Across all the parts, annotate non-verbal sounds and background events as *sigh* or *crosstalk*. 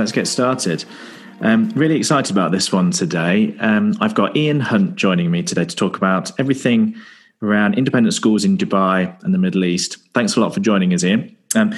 Let's get started. Um, really excited about this one today. Um, I've got Ian Hunt joining me today to talk about everything around independent schools in Dubai and the Middle East. Thanks a lot for joining us, Ian. Um,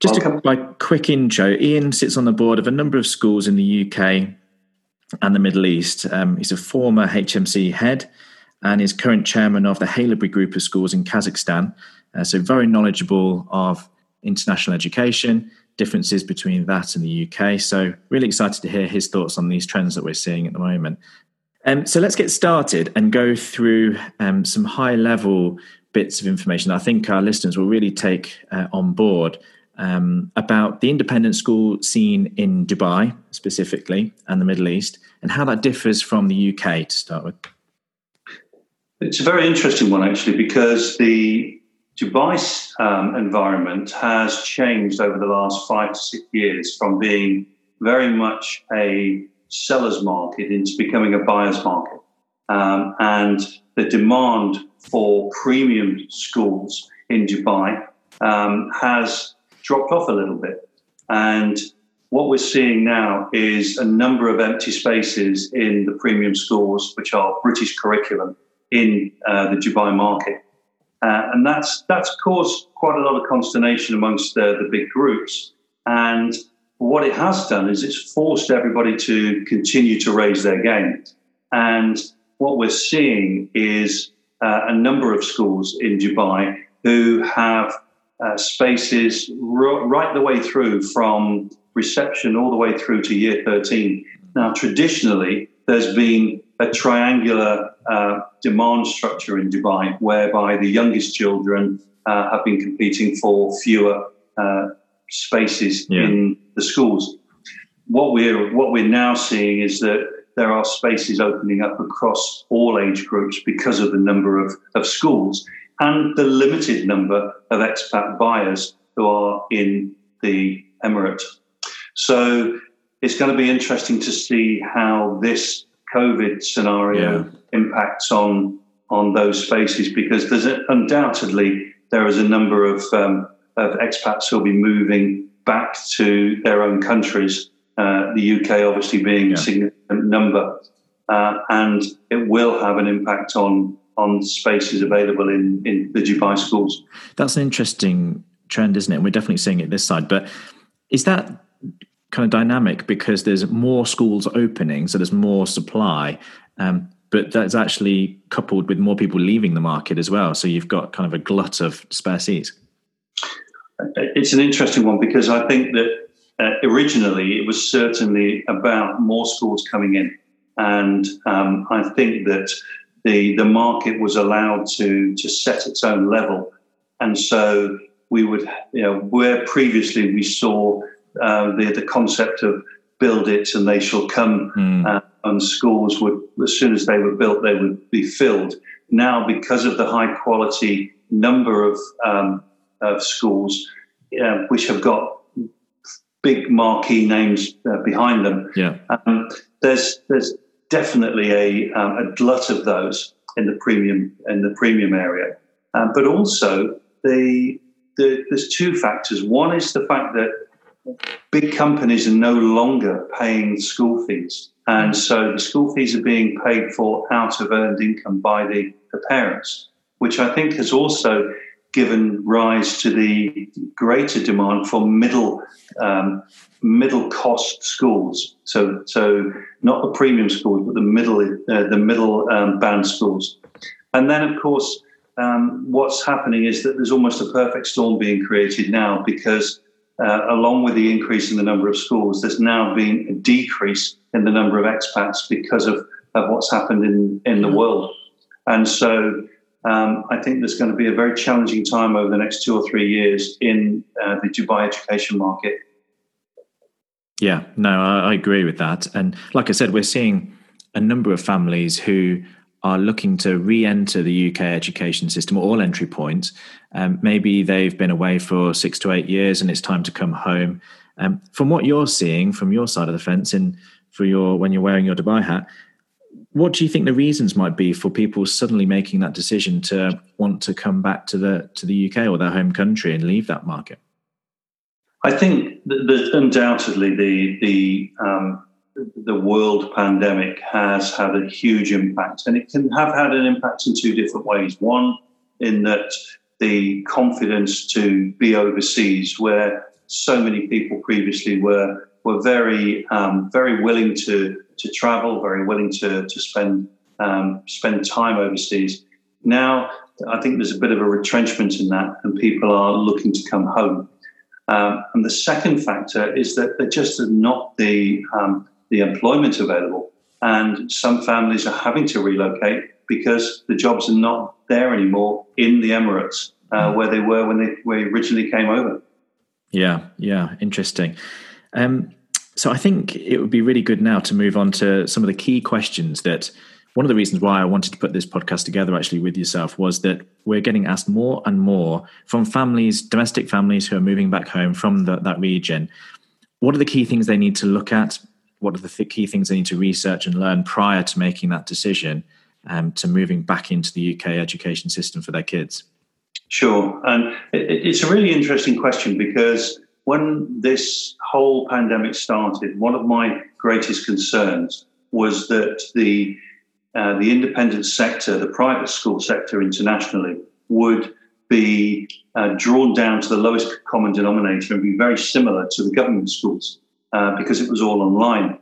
just a, by quick intro, Ian sits on the board of a number of schools in the UK and the Middle East. Um, he's a former HMC head and is current chairman of the Haileybury Group of Schools in Kazakhstan. Uh, so, very knowledgeable of international education, differences between that and the UK. So, really excited to hear his thoughts on these trends that we're seeing at the moment. Um, so, let's get started and go through um, some high level bits of information I think our listeners will really take uh, on board um, about the independent school scene in Dubai specifically and the Middle East and how that differs from the UK to start with. It's a very interesting one, actually, because the Dubai um, environment has changed over the last five to six years from being very much a seller's market into becoming a buyer's market. Um, and the demand for premium schools in Dubai um, has dropped off a little bit. And what we're seeing now is a number of empty spaces in the premium schools, which are British curriculum in uh, the Dubai market. Uh, and that's, that's caused quite a lot of consternation amongst the, the big groups. And what it has done is it's forced everybody to continue to raise their game. And what we're seeing is uh, a number of schools in Dubai who have uh, spaces r- right the way through from reception all the way through to year 13. Now, traditionally, there's been a triangular uh, demand structure in Dubai, whereby the youngest children uh, have been competing for fewer uh, spaces yeah. in the schools. What we're what we're now seeing is that there are spaces opening up across all age groups because of the number of, of schools and the limited number of expat buyers who are in the emirate. So it's going to be interesting to see how this COVID scenario yeah. Impacts on on those spaces because there's a, undoubtedly there is a number of um, of expats who'll be moving back to their own countries. Uh, the UK obviously being yeah. a significant number, uh, and it will have an impact on on spaces available in in the Dubai schools. That's an interesting trend, isn't it? we're definitely seeing it this side, but is that kind of dynamic because there's more schools opening, so there's more supply. Um, but that's actually coupled with more people leaving the market as well. So you've got kind of a glut of spare seats. It's an interesting one because I think that uh, originally it was certainly about more schools coming in, and um, I think that the the market was allowed to to set its own level, and so we would you know where previously we saw uh, the the concept of build it and they shall come, mm. uh, and schools would as soon as they were built they would be filled. Now, because of the high quality number of um, of schools, uh, which have got big marquee names uh, behind them, yeah. Um, there's there's definitely a um, a glut of those in the premium in the premium area, um, but also the, the there's two factors. One is the fact that big companies are no longer paying school fees. And so the school fees are being paid for out of earned income by the, the parents, which I think has also given rise to the greater demand for middle um, middle cost schools. So so not the premium schools, but the middle uh, the middle um, band schools. And then of course, um, what's happening is that there's almost a perfect storm being created now because uh, along with the increase in the number of schools, there's now been a decrease in the number of expats because of, of what's happened in, in the world. And so um, I think there's going to be a very challenging time over the next two or three years in uh, the Dubai education market. Yeah, no, I, I agree with that. And like I said, we're seeing a number of families who are looking to re-enter the UK education system or all entry points. Um, maybe they've been away for six to eight years and it's time to come home. Um, from what you're seeing from your side of the fence and for your when you're wearing your Dubai hat, what do you think the reasons might be for people suddenly making that decision to want to come back to the to the UK or their home country and leave that market? I think that undoubtedly the the um, the world pandemic has had a huge impact, and it can have had an impact in two different ways. One, in that the confidence to be overseas, where so many people previously were were very um, very willing to to travel, very willing to to spend um, spend time overseas. Now, I think there's a bit of a retrenchment in that, and people are looking to come home. Um, and the second factor is that there just not the um, the employment available, and some families are having to relocate because the jobs are not there anymore in the Emirates uh, hmm. where they were when they, when they originally came over. Yeah, yeah, interesting. Um, so I think it would be really good now to move on to some of the key questions that one of the reasons why I wanted to put this podcast together actually with yourself was that we're getting asked more and more from families, domestic families who are moving back home from the, that region. What are the key things they need to look at? What are the th- key things they need to research and learn prior to making that decision um, to moving back into the UK education system for their kids? Sure. And it, it's a really interesting question because when this whole pandemic started, one of my greatest concerns was that the uh, the independent sector, the private school sector internationally, would be uh, drawn down to the lowest common denominator and be very similar to the government schools uh, because it was all online.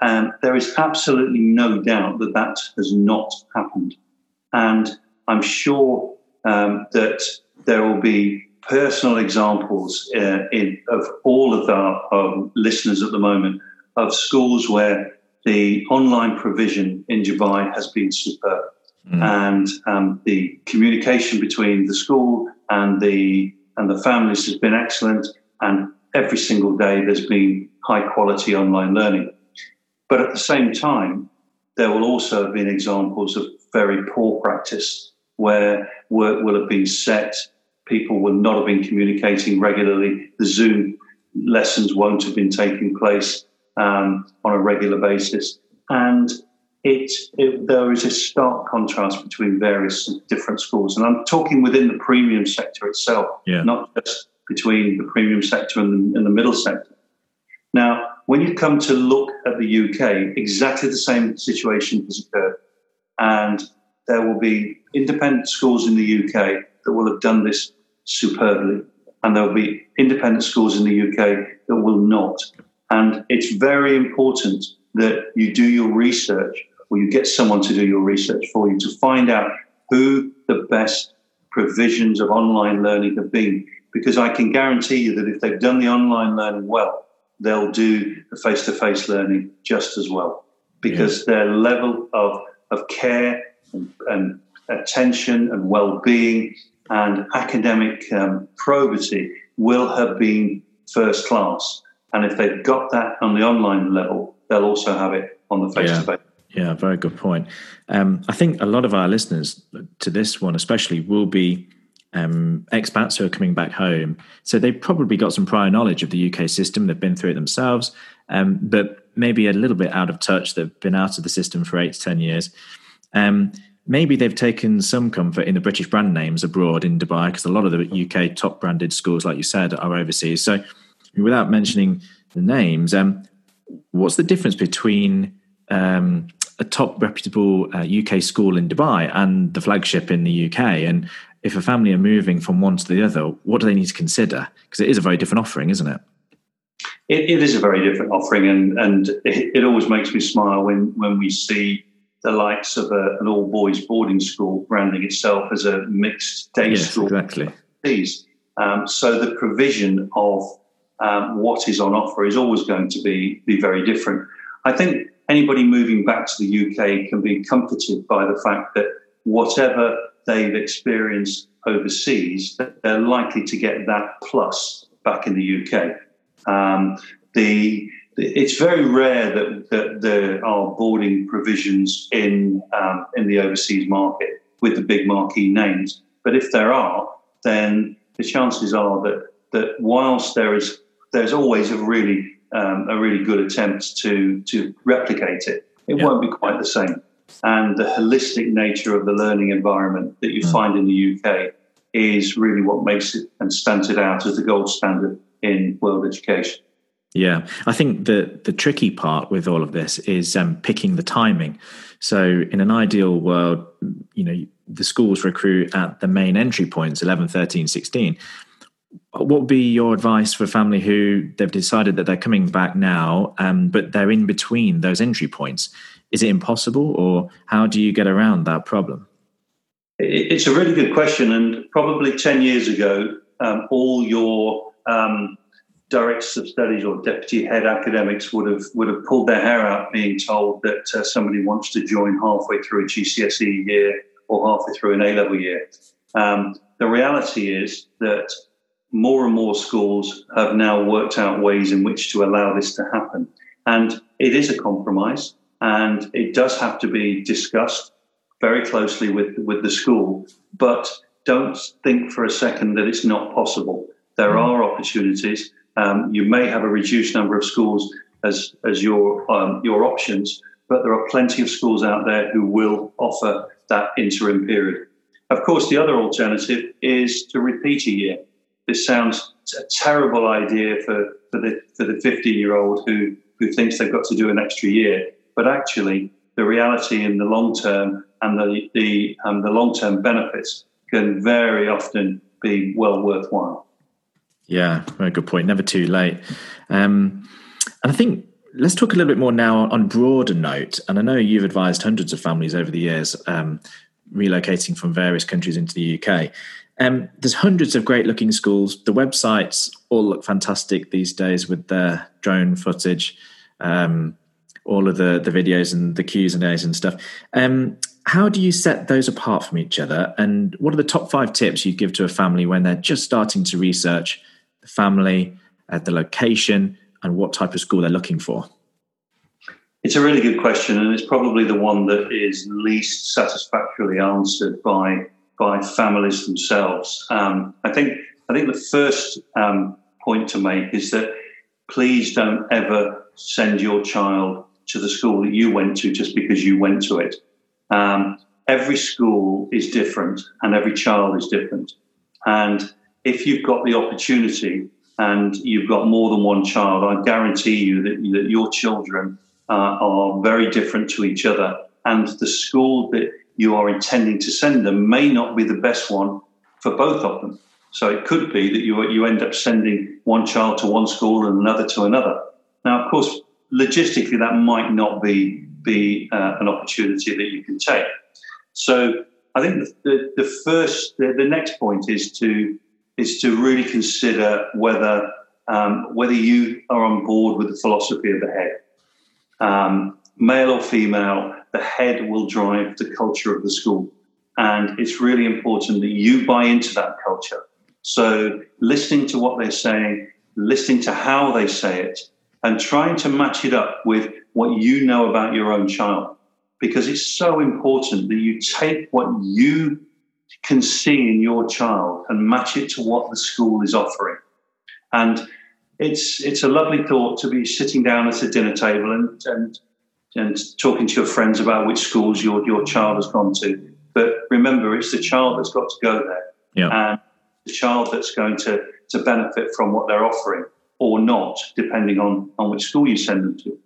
And there is absolutely no doubt that that has not happened. And I'm sure um, that there will be personal examples uh, in, of all of our listeners at the moment of schools where the online provision in Dubai has been superb. Mm. And um, the communication between the school and the and the families has been excellent. And every single day there's been high quality online learning. But at the same time, there will also have been examples of very poor practice where work will have been set, people will not have been communicating regularly, the Zoom lessons won't have been taking place um, on a regular basis. And it, it, there is a stark contrast between various different schools. And I'm talking within the premium sector itself, yeah. not just between the premium sector and the, and the middle sector. Now, when you come to look at the UK, exactly the same situation has occurred. And there will be independent schools in the UK that will have done this superbly. And there will be independent schools in the UK that will not. And it's very important that you do your research or you get someone to do your research for you to find out who the best provisions of online learning have been. Because I can guarantee you that if they've done the online learning well, they'll do the face to face learning just as well. Because yeah. their level of, of care and, and attention and well being and academic um, probity will have been first class. And if they've got that on the online level, they'll also have it on the face to face. Yeah, very good point. Um, I think a lot of our listeners to this one, especially, will be um, expats who are coming back home. So they've probably got some prior knowledge of the UK system. They've been through it themselves, um, but maybe a little bit out of touch. They've been out of the system for eight to 10 years. Um, maybe they've taken some comfort in the British brand names abroad in Dubai, because a lot of the UK top branded schools, like you said, are overseas. So without mentioning the names, um, what's the difference between um, a top reputable uh, UK school in Dubai and the flagship in the UK? And if a family are moving from one to the other, what do they need to consider? Because it is a very different offering, isn't it? It, it is a very different offering, and and it, it, always makes me smile when when we see the likes of a, an all boys boarding school branding itself as a mixed day yes, school. Exactly. Um, so the provision of um, what is on offer is always going to be, be very different. I think anybody moving back to the UK can be comforted by the fact that whatever they've experienced overseas, they're likely to get that plus back in the UK. Um, the, it's very rare that, that, there are boarding provisions in um, in the overseas market with the big marquee names. But if there are, then the chances are that that whilst there is there's always a really um, a really good attempt to to replicate it. It yeah. won't be quite the same. And the holistic nature of the learning environment that you mm. find in the UK is really what makes it and stands it out as the gold standard in world education. Yeah, I think the the tricky part with all of this is um, picking the timing. So, in an ideal world, you know, the schools recruit at the main entry points 11, 13, 16. What would be your advice for a family who they've decided that they're coming back now, um, but they're in between those entry points? Is it impossible, or how do you get around that problem? It's a really good question, and probably ten years ago, um, all your um, directors of studies or deputy head academics would have would have pulled their hair out being told that uh, somebody wants to join halfway through a GCSE year or halfway through an A level year. Um, the reality is that more and more schools have now worked out ways in which to allow this to happen, and it is a compromise, and it does have to be discussed very closely with with the school, but. Don't think for a second that it's not possible. There mm. are opportunities um, you may have a reduced number of schools as, as your, um, your options, but there are plenty of schools out there who will offer that interim period. Of course, the other alternative is to repeat a year. This sounds a terrible idea for, for the for the 15 year old who, who thinks they've got to do an extra year, but actually, the reality in the long term and the the, um, the long term benefits can very often be well worthwhile. Yeah, very good point. Never too late. Um, and I think let's talk a little bit more now on broader note. And I know you've advised hundreds of families over the years um, relocating from various countries into the UK. Um, there's hundreds of great looking schools. The websites all look fantastic these days with their drone footage, um, all of the, the videos and the Q's and A's and stuff. Um, how do you set those apart from each other? And what are the top five tips you'd give to a family when they're just starting to research the family, uh, the location, and what type of school they're looking for? It's a really good question, and it's probably the one that is least satisfactorily answered by by families themselves. Um, I think I think the first um, point to make is that please don't ever send your child to the school that you went to just because you went to it. Um, every school is different, and every child is different, and if you've got the opportunity and you've got more than one child, I guarantee you that, that your children uh, are very different to each other. And the school that you are intending to send them may not be the best one for both of them. So it could be that you, you end up sending one child to one school and another to another. Now, of course, logistically, that might not be, be uh, an opportunity that you can take. So I think the, the, the first, the, the next point is to is to really consider whether um, whether you are on board with the philosophy of the head. Um, male or female, the head will drive the culture of the school. And it's really important that you buy into that culture. So, listening to what they're saying, listening to how they say it, and trying to match it up with what you know about your own child. Because it's so important that you take what you can see in your child and match it to what the school is offering. And it's it's a lovely thought to be sitting down at a dinner table and and and talking to your friends about which schools your your child has gone to. But remember, it's the child that's got to go there, yeah. and the child that's going to to benefit from what they're offering or not, depending on on which school you send them to.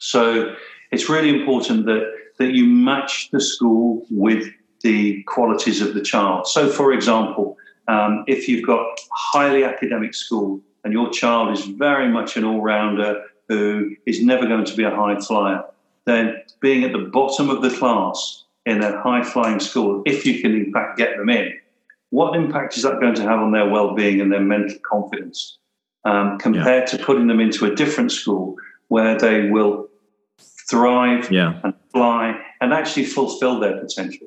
So it's really important that that you match the school with the qualities of the child. So, for example, um, if you've got a highly academic school and your child is very much an all rounder who is never going to be a high flyer, then being at the bottom of the class in a high flying school, if you can in fact get them in, what impact is that going to have on their well being and their mental confidence um, compared yeah. to putting them into a different school where they will thrive yeah. and fly and actually fulfill their potential?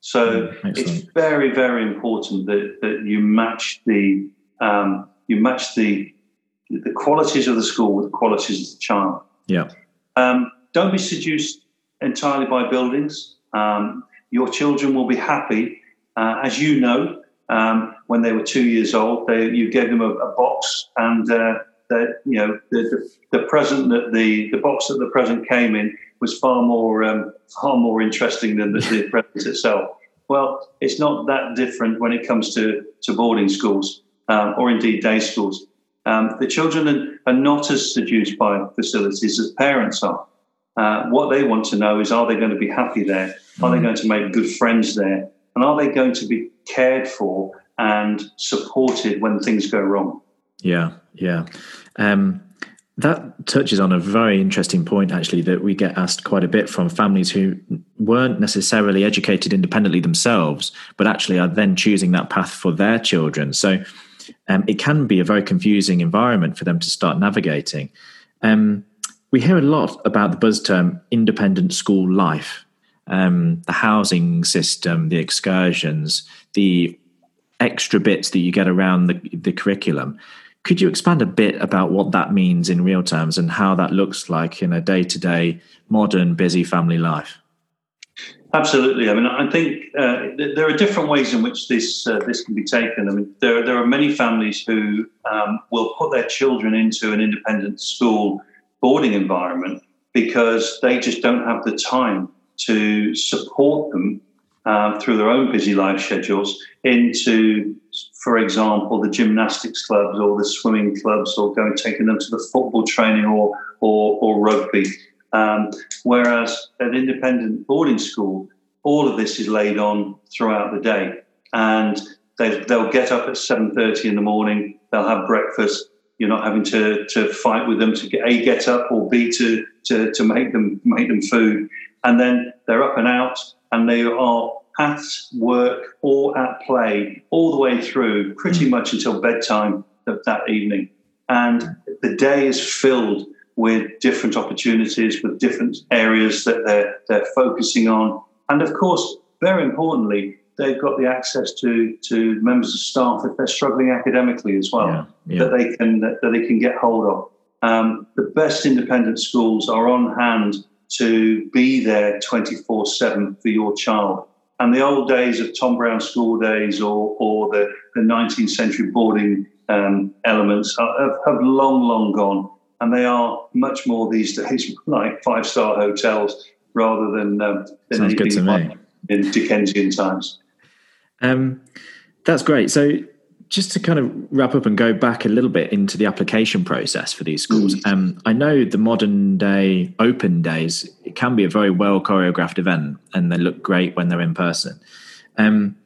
So mm, it's very, very important that, that you match the um, you match the the qualities of the school with the qualities of the child. Yeah. Um, don't be seduced entirely by buildings. Um, your children will be happy, uh, as you know. Um, when they were two years old, they, you gave them a, a box, and uh, that you know the, the, the, present that the the box that the present came in was far more um, far more interesting than the, the *laughs* present itself. Well, it's not that different when it comes to, to boarding schools um, or indeed day schools. Um, the children are not as seduced by facilities as parents are. Uh, what they want to know is are they going to be happy there? Are they mm. going to make good friends there? And are they going to be cared for and supported when things go wrong? Yeah, yeah. Um, that touches on a very interesting point, actually, that we get asked quite a bit from families who weren't necessarily educated independently themselves, but actually are then choosing that path for their children. So um, it can be a very confusing environment for them to start navigating. Um, we hear a lot about the buzz term independent school life, um, the housing system, the excursions, the extra bits that you get around the, the curriculum. Could you expand a bit about what that means in real terms and how that looks like in a day to day, modern, busy family life? Absolutely. I mean, I think uh, there are different ways in which this uh, this can be taken. I mean, there there are many families who um, will put their children into an independent school boarding environment because they just don't have the time to support them um, through their own busy life schedules into, for example, the gymnastics clubs or the swimming clubs, or going taking them to the football training or or, or rugby. Um, whereas at independent boarding school, all of this is laid on throughout the day, and they, they'll get up at seven thirty in the morning. They'll have breakfast. You're not having to, to fight with them to get a get up or b to, to to make them make them food, and then they're up and out and they are at work or at play all the way through, pretty mm. much until bedtime of that evening. And the day is filled with different opportunities, with different areas that they're, they're focusing on. And of course, very importantly, they've got the access to, to members of staff if they're struggling academically as well, yeah, yeah. that they can that, they can get hold of. Um, the best independent schools are on hand to be there 24 7 for your child. And the old days of Tom Brown school days or, or the, the 19th century boarding um, elements are, have, have long, long gone. And they are much more these days *laughs* like five star hotels rather than, um, than Sounds good to me. In Dickensian times. Um, that's great. So just to kind of wrap up and go back a little bit into the application process for these schools, mm. um, I know the modern day open days it can be a very well choreographed event, and they look great when they're in person. Um,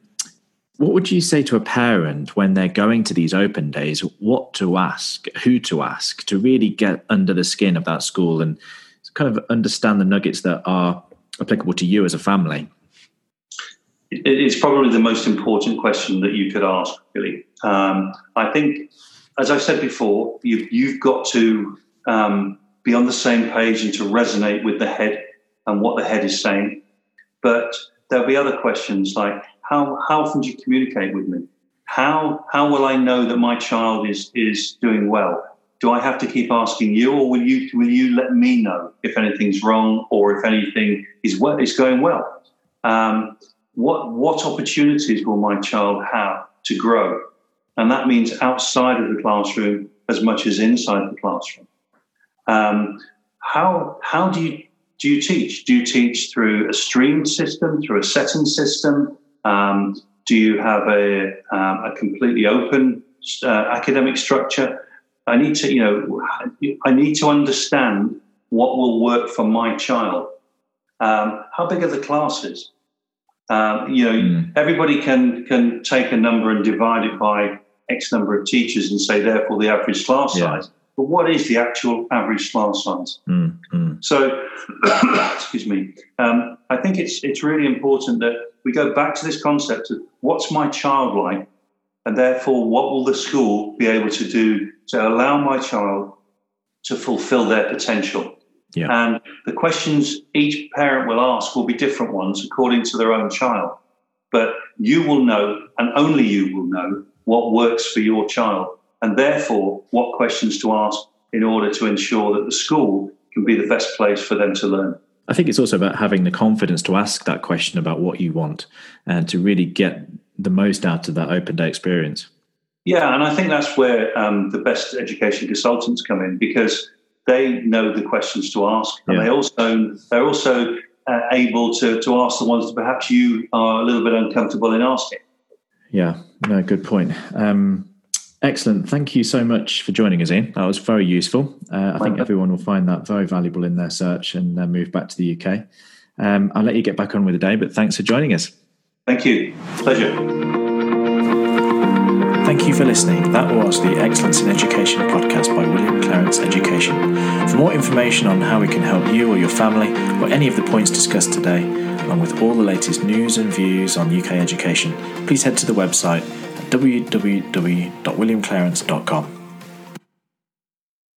what would you say to a parent when they're going to these open days? What to ask, who to ask, to really get under the skin of that school and kind of understand the nuggets that are applicable to you as a family? It's probably the most important question that you could ask, really. Um, I think, as I said before, you've, you've got to um, be on the same page and to resonate with the head and what the head is saying. But there'll be other questions like how, how often do you communicate with me? How, how will I know that my child is, is doing well? Do I have to keep asking you, or will you, will you let me know if anything's wrong or if anything is, is going well? Um, what, what opportunities will my child have to grow? And that means outside of the classroom as much as inside the classroom. Um, how, how do you do you teach? Do you teach through a streamed system, through a setting system? Um, do you have a, um, a completely open uh, academic structure? I need to, you know, I need to understand what will work for my child. Um, how big are the classes? Um, you know, mm. everybody can can take a number and divide it by X number of teachers and say, therefore, the average class yeah. size. But what is the actual average class size? Mm, mm. So, *coughs* excuse me. Um, I think it's it's really important that we go back to this concept of what's my child like, and therefore, what will the school be able to do to allow my child to fulfil their potential? Yeah. And the questions each parent will ask will be different ones according to their own child. But you will know, and only you will know, what works for your child, and therefore what questions to ask in order to ensure that the school can be the best place for them to learn. I think it's also about having the confidence to ask that question about what you want and to really get the most out of that open day experience. Yeah, and I think that's where um, the best education consultants come in because they know the questions to ask, and yeah. they also they're also uh, able to, to ask the ones that perhaps you are a little bit uncomfortable in asking. Yeah, no, good point. Um, excellent. Thank you so much for joining us, Ian. That was very useful. Uh, I think everyone will find that very valuable in their search and uh, move back to the UK. Um, I'll let you get back on with the day, but thanks for joining us. Thank you. Pleasure. Thank you for listening. That was the Excellence in Education podcast by William Clarence Education. For more information on how we can help you or your family, or any of the points discussed today, along with all the latest news and views on UK education, please head to the website at www.williamclarence.com.